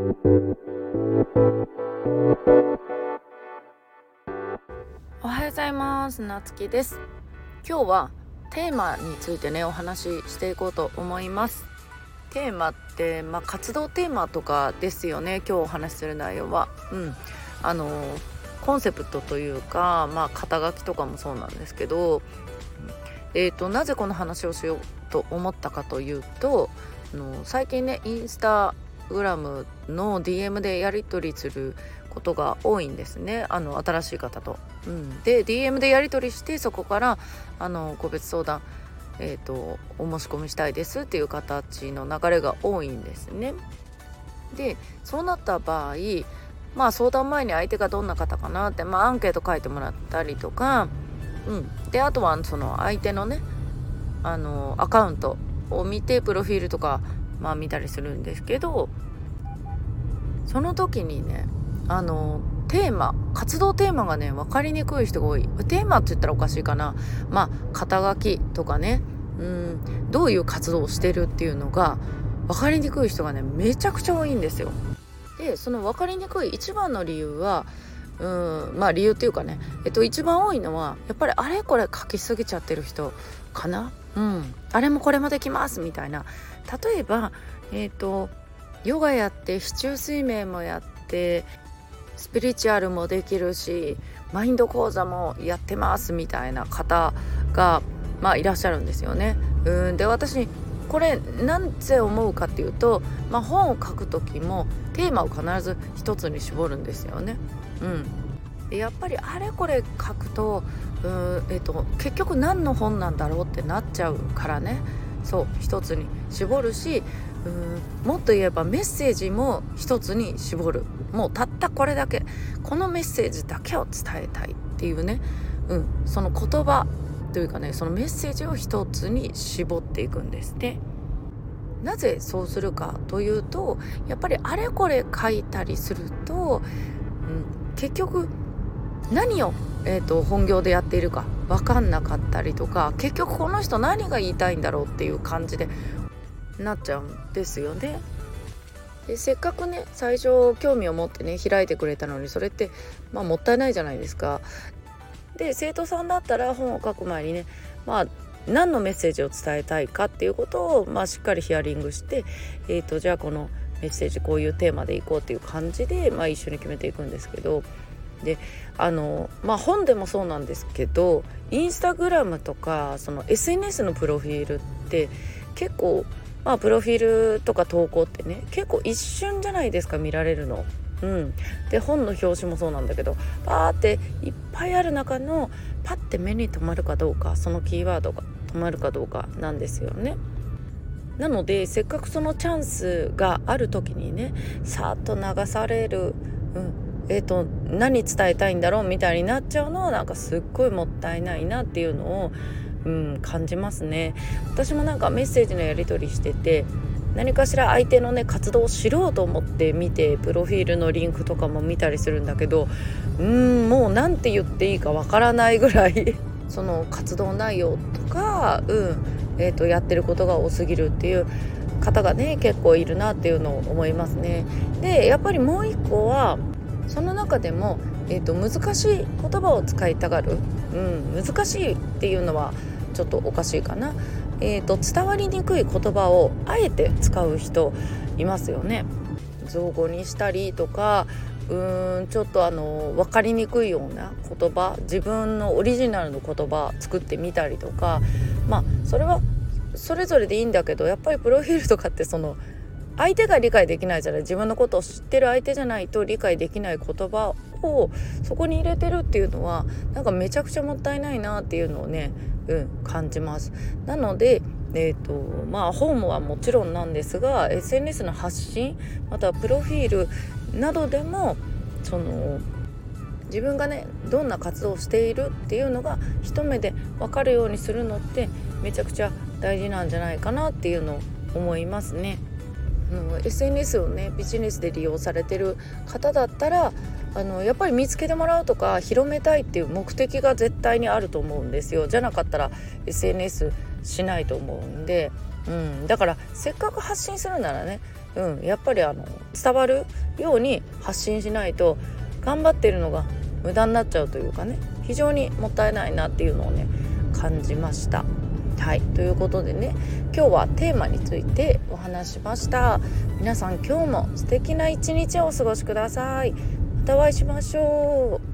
おはようございます。なつきです。今日はテーマについてねお話ししていこうと思います。テーマって、まあ、活動テーマとかですよね。今日お話しする内容は。うん。あのコンセプトというか、まあ、肩書きとかもそうなんですけど、えーと、なぜこの話をしようと思ったかというとあの最近ねインスタグラムの DM でやり取りすることが多いんですねあの新しい方と。うん、で DM でやり取りしてそこからあの個別相談、えーと、お申し込みしたいですっていう形の流れが多いんですね。でそうなった場合まあ相談前に相手がどんな方かなって、まあ、アンケート書いてもらったりとか、うん、であとはその相手のねあのアカウントを見てプロフィールとか、まあ、見たりするんですけどその時にねあのテーマ活動テーマがね分かりにくい人が多い。テーマって言ったらおかしいかな。まあ肩書きとかね。うんどういう活動をしてるっていうのが分かりにくい人がねめちゃくちゃ多いんですよ。でその分かりにくい一番の理由はうんまあ理由っていうかね、えっと、一番多いのはやっぱりあれこれ書きすぎちゃってる人かな。うんあれもこれもできますみたいな。例えばえっ、とヨガやって市中水面もやってスピリチュアルもできるしマインド講座もやってますみたいな方が、まあ、いらっしゃるんですよね。うんで私これなんぜ思うかっていうと、まあ、本を書く時もテーマを必ず一つに絞るんですよね。うん、やっぱりあれこれ書くとう、えーと、結局何の本なんだろうってなっちゃうからねそう一つに絞るしうんもっと言えばメッセージも一つに絞る。もうたったこれだけ。このメッセージだけを伝えたいっていうね、うん、その言葉というかねそのメッセージを一つに絞っていくんですね。なぜそうするかというとやっぱりあれこれ書いたりすると、うん、結局何を、えーと、本業でやっているか。分かんなかったりとか結局この人何が言いたいんだろうっていう感じでなっちゃうんですよね。でせっかくね最初興味を持ってね開いてくれたのにそれってまあもったいないじゃないですか。で生徒さんだったら本を書く前にねまあ何のメッセージを伝えたいかっていうことを、まあ、しっかりヒアリングして、えーと、じゃあこのメッセージこういうテーマでいこうっていう感じで、まあ、一緒に決めていくんですけどであのまあ本でもそうなんですけどインスタグラムとかその SNS のプロフィールって結構まあプロフィールとか投稿ってね結構一瞬じゃないですか見られるの。うん、で本の表紙もそうなんだけどパーっていっぱいある中のパッて目に留まるかどうかそのキーワードが止まるかどうかなんですよね。なのでせっかくそのチャンスがある時にねさっと流される、うんえーと、何伝えたいんだろうみたいになっちゃうのはなんかすっごいもったいないなっていうのを、うん、感じますね。私もなんかメッセージのやり取りしてて何かしら相手のね活動を知ろうと思って見てプロフィールのリンクとかも見たりするんだけどうんもう何て言っていいかわからないぐらい その活動内容とか、うんえーと、やってることが多すぎるっていう方がね結構いるなっていうのを思いますね。でやっぱりもう一個はその中でも、えーと、難しい言葉を使いたがる、うん、難しいっていうのはちょっとおかしいかな、えーと伝わりにくい言葉をあえて使う人いますよね。造語にしたりとかうーんちょっとあの分かりにくいような言葉自分のオリジナルの言葉作ってみたりとか。まあそれはそれぞれでいいんだけどやっぱりプロフィールとかってその相手が理解できないじゃない自分のことを知ってる相手じゃないと理解できない言葉をそこに入れてるっていうのはなんかめちゃくちゃもったいないなっていうのをね、うん、感じます。なのでえーとまあ、ホームはもちろんなんですが SNS の発信またはプロフィールなどでもその自分がねどんな活動をしているっていうのが一目で分かるようにするのってめちゃくちゃ大事なんじゃないかなっていうのを思いますね。の SNS をねビジネスで利用されてる方だったらあのやっぱり見つけてもらうとか広めたいっていう目的が絶対にあると思うんですよ。じゃなかったら SNS しないと思うんで、うん、だからせっかく発信するならねうん、やっぱりあの伝わるように発信しないと頑張ってるのが無駄になっちゃうというかね非常にもったいないなっていうのをね感じました。はいということでね今日はテーマについてお話しました。皆さん今日も素敵な一日をお過ごしください。またお会いしましょう。